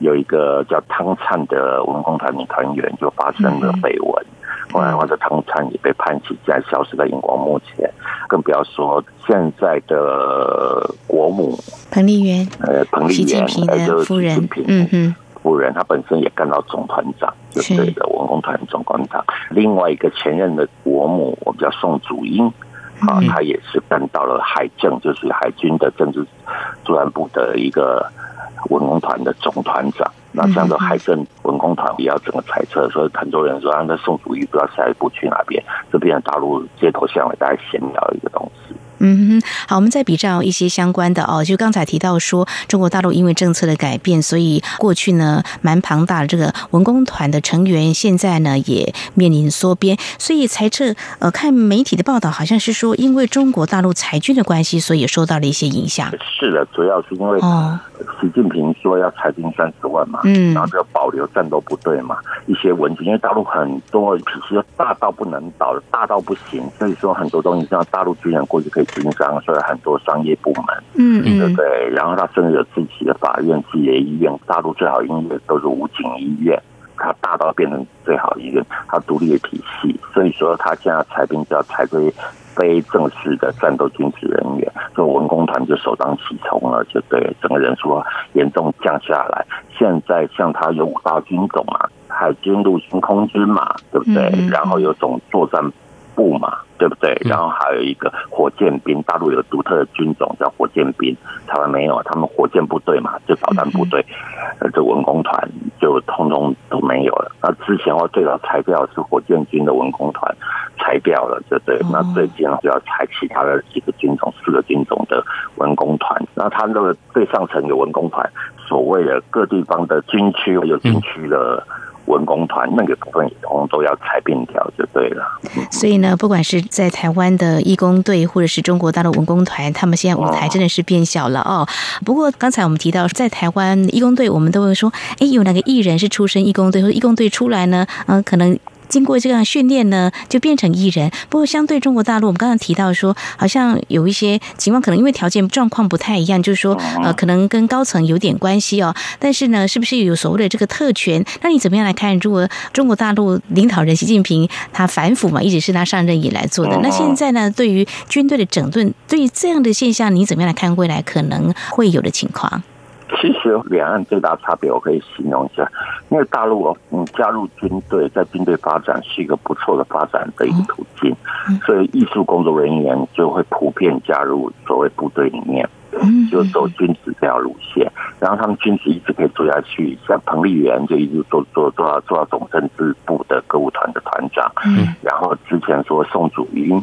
有一个叫汤灿的文工团女团员就发生了绯闻，后来或者唐灿也被判刑，现在消失在荧光幕前，更不要说现在的国母彭丽媛，呃彭丽媛呃就是夫人习近平嗯哼，夫人，她本身也干到总团长，就对的文工团总团长。另外一个前任的国母，我们叫宋祖英，啊，她也是干到了海政，就是海军的政治作战部的一个文工团的总团长。那这样的海政文工团也要整个猜测，所以很多人说啊，那宋祖义不知道下一步去哪边，这边大陆街头巷尾大家闲聊一个东西。嗯哼，好，我们再比照一些相关的哦，就刚才提到说，中国大陆因为政策的改变，所以过去呢蛮庞大的这个文工团的成员，现在呢也面临缩编，所以猜测呃，看媒体的报道，好像是说因为中国大陆裁军的关系，所以受到了一些影响。是的，主要是因为习近平说要裁军三十万嘛，嗯，然后就保留战斗部队嘛，一些文件，因为大陆很多体系大到不能倒，大到不行，所以说很多东西像大陆军人过去可以。经商，所以很多商业部门，嗯对不对？然后他甚至有自己的法院、自己的医院。大陆最好医院都是武警医院，它大到变成最好医院，它独立的体系。所以说，他现在裁兵就要裁归非正式的战斗军事人员，所以文工团就首当其冲了，就对整个人数严重降下来。现在像他有五大军种嘛，海军、陆军、空军嘛，对不对？然后有种作战部嘛。对不对？然后还有一个火箭兵，大陆有独特的军种叫火箭兵，台湾没有，他们火箭部队嘛，就导弹部队，呃，这文工团就通通都没有了。那之前我最早裁掉是火箭军的文工团，裁掉了，就对。那最近就要裁其他的几个军种，四个军种的文工团。那他那个最上层有文工团，所谓的各地方的军区有军区的。文工团那个部分也通都要裁并掉就对了。所以呢，不管是在台湾的义工队，或者是中国大陆文工团，他们现在舞台真的是变小了哦。不过刚才我们提到，在台湾义工队，我们都会说，哎，有哪个艺人是出身义工队，或者义工队出来呢？嗯，可能。经过这样训练呢，就变成艺人。不过，相对中国大陆，我们刚刚提到说，好像有一些情况，可能因为条件状况不太一样，就是说，呃，可能跟高层有点关系哦。但是呢，是不是有所谓的这个特权？那你怎么样来看？如果中国大陆领导人习近平他反腐嘛，一直是他上任以来做的。那现在呢，对于军队的整顿，对于这样的现象，你怎么样来看未来可能会有的情况？其实两岸最大差别，我可以形容一下。因为大陆哦，你加入军队，在军队发展是一个不错的发展的一个途径，所以艺术工作人员就会普遍加入所谓部队里面，就走军职这条路线。然后他们军职一直可以做下去，像彭丽媛就一直做做做到做到总政治部的歌舞团的团长。然后之前说宋祖英。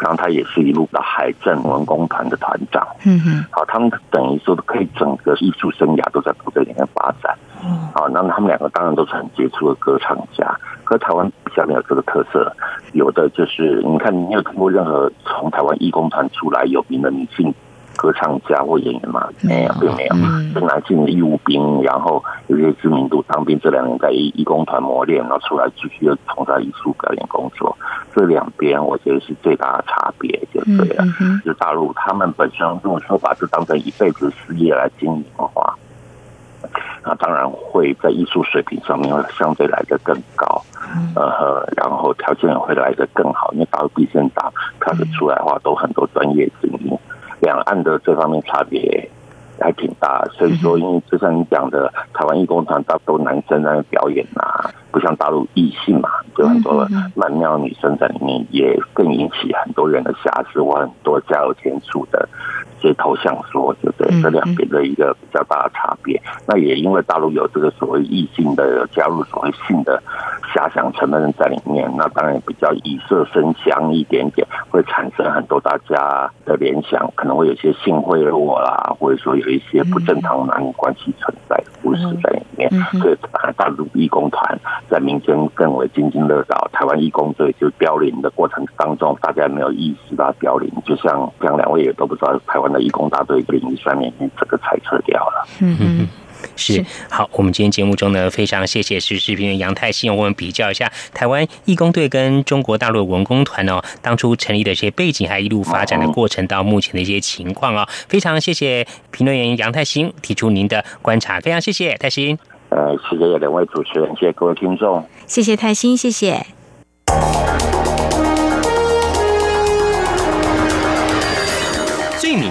然后他也是一路的海政文工团的团长，嗯哼，好，他们等于说可以整个艺术生涯都在部队里面发展，嗯，好，那他们两个当然都是很杰出的歌唱家，可台湾比较没有这个特色，有的就是你看，你有听过任何从台湾义工团出来有名的女性？歌唱家或演员嘛？没有，并没有。是男性义务兵，然后有些知名度，当兵这两年在义义工团磨练，然后出来继续又从事艺术表演工作。这两边我觉得是最大的差别，就对了。就大陆他们本身如果说把这当成一辈子事业来经营的话，那当然会在艺术水平上面会相对来的更高，呃，然后条件也会来的更好，因为大陆毕竟大，看得出来的话都很多专业精英。两岸的这方面差别还挺大，所以说，因为就像你讲的，台湾义工团大多男生在表演呐，不像大陆异性嘛，就很多蛮妙女生在里面，也更引起很多人的遐思，或很多加油添醋的街头巷说，就对？这两边的一个比较大的差别。那也因为大陆有这个所谓异性的加入所谓性的遐想成分在里面，那当然比较以色生香一点点，会产生很多大家的联想，可能会有些性贿赂啦，或者说有一些不正常男女关系存在的故事在里面。所以，大陆义工团在民间更为津津乐道。台湾义工队就凋零的过程当中，大家没有意识到凋零，就像像两位也都不知道，台湾的义工大队领域上面整个裁撤掉了。嗯嗯。是好，我们今天节目中呢，非常谢谢时事评论杨泰信，我们比较一下台湾义工队跟中国大陆文工团哦，当初成立的一些背景，还一路发展的过程到目前的一些情况哦，非常谢谢评论员杨泰兴提出您的观察，非常谢谢泰兴。呃，谢谢两位主持人，谢谢各位听众，谢谢泰兴，谢谢。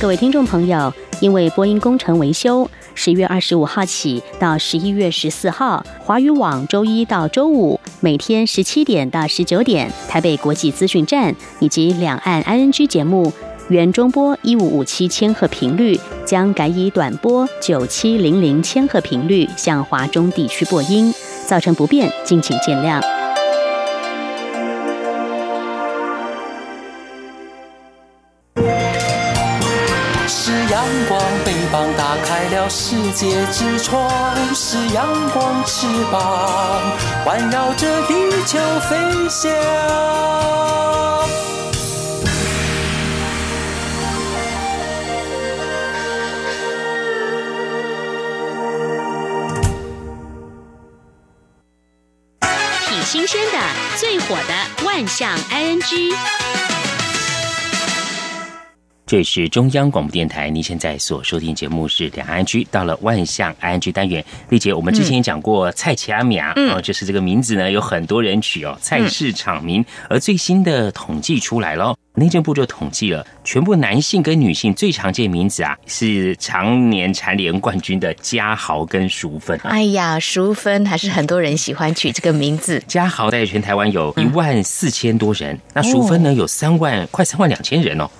各位听众朋友，因为播音工程维修，十月二十五号起到十一月十四号，华语网周一到周五每天十七点到十九点，台北国际资讯站以及两岸 ING 节目原中波一五五七千赫频率将改以短波九七零零千赫频率向华中地区播音，造成不便，敬请见谅。世界之窗，是阳光翅膀环绕着地球飞翔。挺新鲜的，最火的万象 ING。这里是中央广播电台，您现在所收听节目是两岸居到了万象 ING 单元。丽姐，我们之前也讲过蔡奇阿米亚，哦，就是这个名字呢，有很多人取哦，菜市场名。而最新的统计出来了，内政部就统计了，全部男性跟女性最常见名字啊，是常年蝉联冠军的嘉豪跟淑芬。哎呀，淑芬还是很多人喜欢取这个名字。嘉豪在全台湾有一万四千多人，那淑芬呢有三万，快三万两千人哦。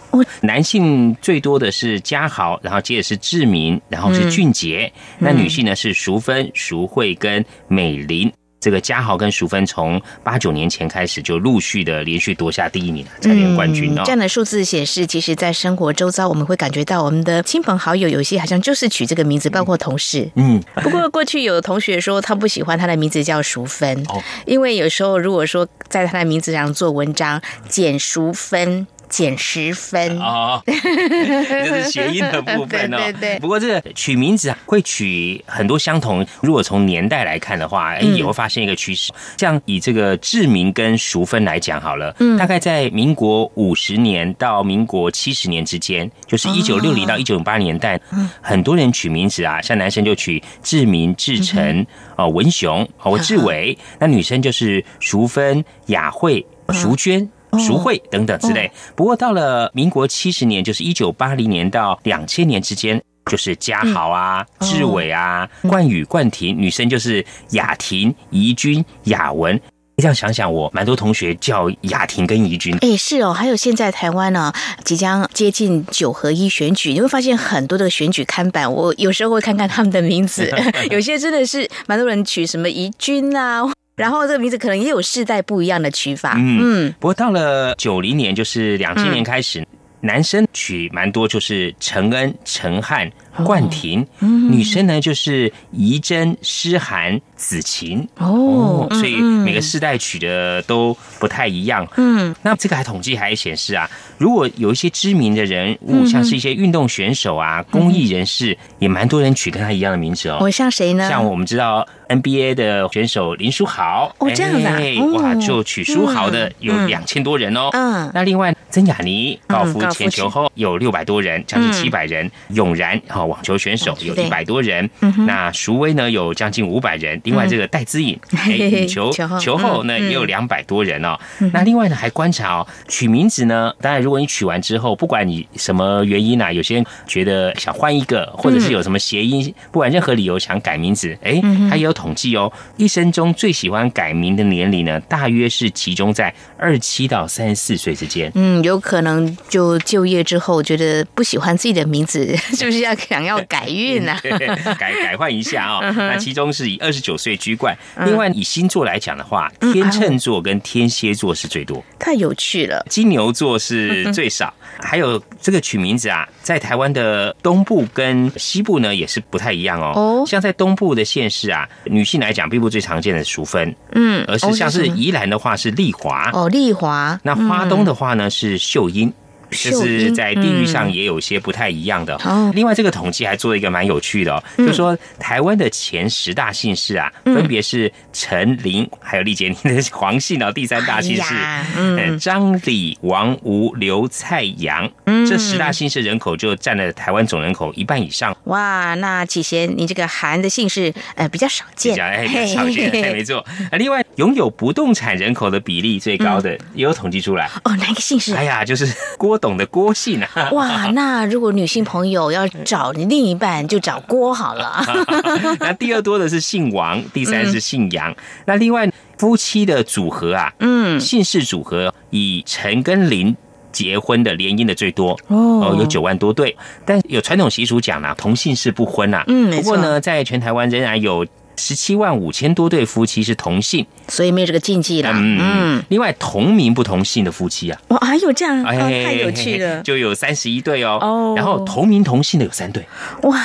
男性最多的是嘉豪，然后接着是志明，然后是俊杰。那女性呢是淑芬、淑慧跟美玲。这个嘉豪跟淑芬从八九年前开始就陆续的连续夺下第一名，蝉联冠军哦。这样的数字显示，其实，在生活周遭，我们会感觉到我们的亲朋好友有些好像就是取这个名字，包括同事。嗯。不过过去有同学说他不喜欢他的名字叫淑芬，因为有时候如果说在他的名字上做文章，简淑芬。减十分哦，(laughs) 这是谐音的部分哦。对对。不过这个取名字啊，会取很多相同。如果从年代来看的话，哎，也会发现一个趋势。像以这个志明跟淑芬来讲好了，嗯，大概在民国五十年到民国七十年之间，就是一九六零到一九八年代，很多人取名字啊，像男生就取志明、志成、哦文雄、哦志伟，那女生就是淑芬、雅慧、淑娟。淑慧等等之类。不过到了民国七十年，就是一九八零年到两千年之间，就是嘉豪啊、志伟啊、冠宇、冠廷，女生就是雅婷、怡君、雅文。这样想想，我蛮多同学叫雅婷跟怡君。哎，是哦。还有现在台湾呢，即将接近九合一选举，你会发现很多的选举看板，我有时候会看看他们的名字，(laughs) 有些真的是蛮多人取什么怡君啊。然后这个名字可能也有世代不一样的取法。嗯，不过到了九零年，就是两千年开始，男生取蛮多，就是陈恩、陈汉、冠廷；女生呢，就是怡珍、诗涵、子晴。哦，所以每个世代取的都不太一样。嗯，那这个还统计还显示啊，如果有一些知名的人物，像是一些运动选手啊、公益人士，也蛮多人取跟他一样的名字哦。我像谁呢？像我们知道。NBA 的选手林书豪哦，这样子啊，哇，就取书豪的有两千多人哦。嗯，那另外曾雅妮高尔夫前球后有六百多人，将近七百人。永然哦，网球选手有一百多人，那淑薇呢有将近五百人，另外这个戴资颖，(laughs) 哎，嘿嘿羽球 (laughs) 球后呢嗯。也有两百多人哦。嗯。那另外呢还观察哦，取名字呢，当然如果你取完之后，不管你什么原因啊，有些人觉得想换一个，或者是有什么谐音，不管任何理由想改名字，哎嗯哼，他也有统计哦，一生中最喜欢改名的年龄呢，大约是集中在二七到三十四岁之间。嗯，有可能就就业之后觉得不喜欢自己的名字，(laughs) 是不是要想要改运啊？(laughs) 改改换一下哦。(laughs) 嗯哼那其中是以二十九岁居冠。嗯另外以星座来讲的话，天秤座跟天蝎座是最多，太有趣了。金牛座是最少。还有这个取名字啊，在台湾的东部跟西部呢也是不太一样哦。哦像在东部的县市啊，女性来讲并不最常见的淑芬，嗯，而是像是宜兰的话是丽华，哦，丽华，那花东的话呢是秀英。就是在地域上嗯也有些不太一样的。哦另外，这个统计还做了一个蛮有趣的哦，嗯就是说台湾的前十大姓氏啊，嗯分别是陈、林，还有丽姐你的 (laughs) 黄姓哦。第三大姓氏哎，嗯呃张、李、王、吴、刘、蔡、杨，嗯这十大姓氏人口就占了台湾总人口一半以上。哇，那启贤，你这个韩的姓氏呃比较少见，比较哎，比较少见，(laughs) 嘿嘿嘿哎没错。啊，另外拥有不动产人口的比例最高的，也有统计出来。哦，哪一个姓氏？哎呀，就是郭董的郭姓啊。哇，那如果女性朋友要找你另一半，就找郭好了。(laughs) 那第二多的是姓王，第三是姓杨。那另外夫妻的组合啊，嗯，姓氏组合以陈跟林。结婚的联姻的最多哦有九万多对，但有传统习俗讲啦，同姓氏不婚啊。嗯不过呢，在全台湾仍然有十七万五千多对夫妻是同姓，所以没有这个禁忌啦。嗯嗯，另外同名不同姓的夫妻啊，哇，还有这样，哦哎，太有趣了。(laughs) 就有三十一对哦。哦然后同名同姓的有三对，哇，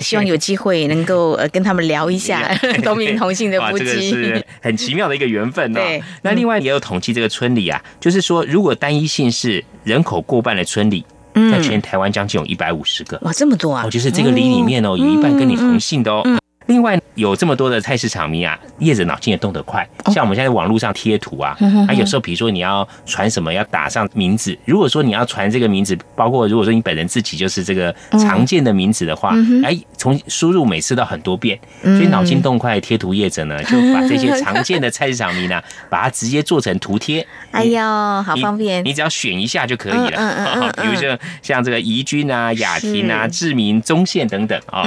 希望有机会能够呃跟他们聊一下 (laughs) (laughs) 同名同姓的哇，夫这个妻是。很奇妙的一个缘分哦。对那另外也有统计，这个村里啊，就是说，如果单一姓氏人口过半的村里，嗯在全台湾将近有一百五十个。哇，这么多啊！哦，就是这个里里面哦，有一半跟你同姓的哦。嗯另外有这么多的菜市场迷啊，业者脑筋也动得快。像我们现在网络上贴图啊啊，有时候比如说你要传什么，要打上名字。如果说你要传这个名字，包括如果说你本人自己就是这个常见的名字的话哎，从输入每次都很多遍，所嗯以脑筋动快的贴图业者呢，就把 (laughs) 这些常见的菜市场迷呢，把它直接做成图贴。哎呦，好方便你，只要选一下就可以了。嗯嗯嗯嗯比如说像这个怡君啊、雅婷啊、志明、中线等等啊。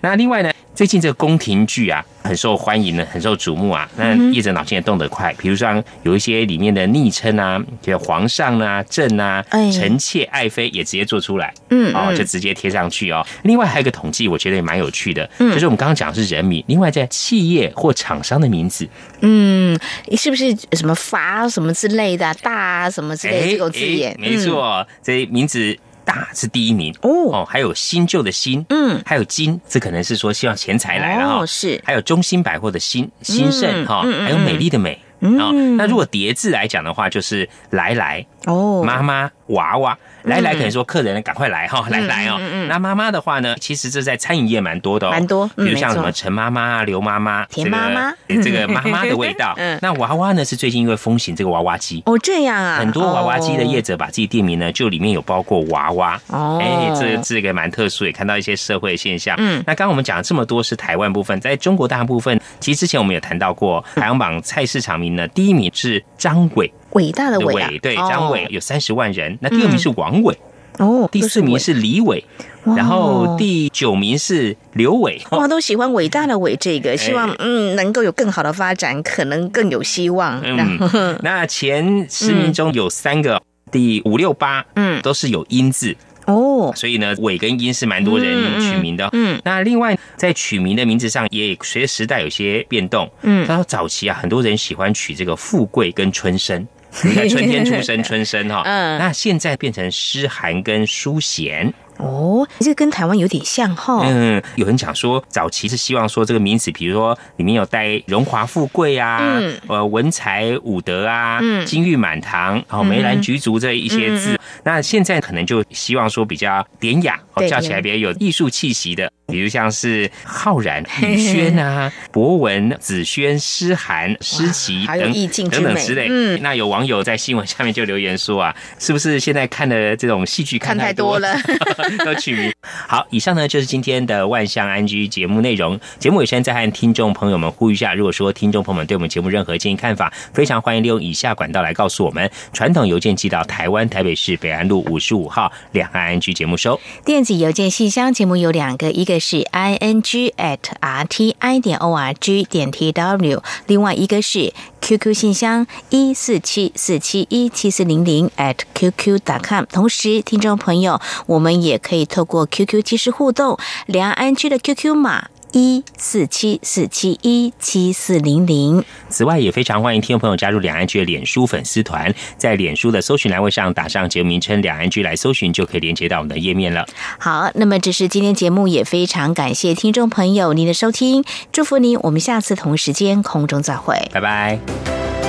那另外呢，最近这个宫廷剧啊，很受欢迎呢，很受瞩目啊。那嗯业者脑筋也动得快，比如说有一些里面的昵称啊，就皇上啊、朕啊、哎臣妾、爱妃也直接做出来。哦，嗯哦就直接贴上去哦。另外还有一个统计，我觉得也蛮有趣的，嗯就是我们刚刚讲的是人名，另外在企业或厂商的名字，嗯，是不是什么法什么之类的，大什么之类的这个字眼？哎没错，这名字大是第一名哦。还有新旧的新，嗯，还有金，这可能是说希望钱财来了哈、哦是。还有中兴百货的兴兴盛哈、还有美丽的美。嗯。哦，那如果叠字来讲的话，就是来来哦，妈妈娃娃来来，嗯可能说客人赶快来哈，来来哦。那妈妈的话呢，其实这在餐饮业蛮多的哦，蛮多嗯比如像什么陈妈妈啊、刘妈妈、田妈妈这个这个妈妈的味道 (laughs) 嗯。那娃娃呢，是最近因为风行这个娃娃机，哦，这样啊，很多娃娃机的业者把自己店名呢，就里面有包括娃娃。哦哎，这这个蛮特殊，也看到一些社会现象。嗯那刚刚我们讲了这么多是台湾部分，在中国大部分，其实之前我们有谈到过，排行榜菜市场名呢，第一名是张伟。伟大的的伟啊，对，哦张伟有三十万人。那第二名是王伟，哦，第四名是李伟，哇然后第九名是刘伟。哇，都喜欢伟大的伟这哎个，希望嗯能够有更好的发展，可能更有希望。嗯，(laughs) 那前十名中有三个，第五六八，嗯都是有音字。哦，所以呢，伟跟音是蛮多人取名的。嗯嗯那另外在取名的名字上，也随着时代有些变动。嗯他说早期啊，很多人喜欢取这个富贵跟春生。你看春天出生，春生哈，(laughs) 嗯。那现在变成诗涵跟淑贤，哦，这跟台湾有点像哈。嗯，有人讲说，早期是希望说这个名词，比如说里面有带荣华富贵啊，嗯。呃，文才武德啊，嗯。金玉满堂，哦，梅兰菊竹这一些字。嗯。那现在可能就希望说比较典雅，哦，叫起来比较有艺术气息的。比如像是浩然、宇轩啊、博文、子轩、诗涵、诗琪等等等之类。嗯，那有网友在新闻下面就留言说啊，是不是现在看的这种戏剧看太多了，(laughs) 都取名。好，以上呢就是今天的万象安居节目内容。节目尾声再和听众朋友们呼吁一下，如果说听众朋友们对我们节目任何建议看法，非常欢迎利用以下管道来告诉我们：传统邮件寄到台湾台北市北安路五十五号两岸安居节目收；电子邮件信箱节目有两个，一个。是 i n g at r t i 点 o r g 点 t w，另外一个是 QQ 信箱一四七四七一七四零零 at qq dot com。同时，听众朋友，我们也可以透过 QQ 即时互动，两岸区的 QQ 码。一四七四七一七四零零。此外，也非常欢迎听众朋友加入两岸居的脸书粉丝团，在脸书的搜寻栏位上打上节目名称“两岸居”来搜寻，就可以连接到我们的页面了。好，那么这是今天节目，也非常感谢听众朋友您的收听，祝福您，我们下次同时间空中再会，拜拜。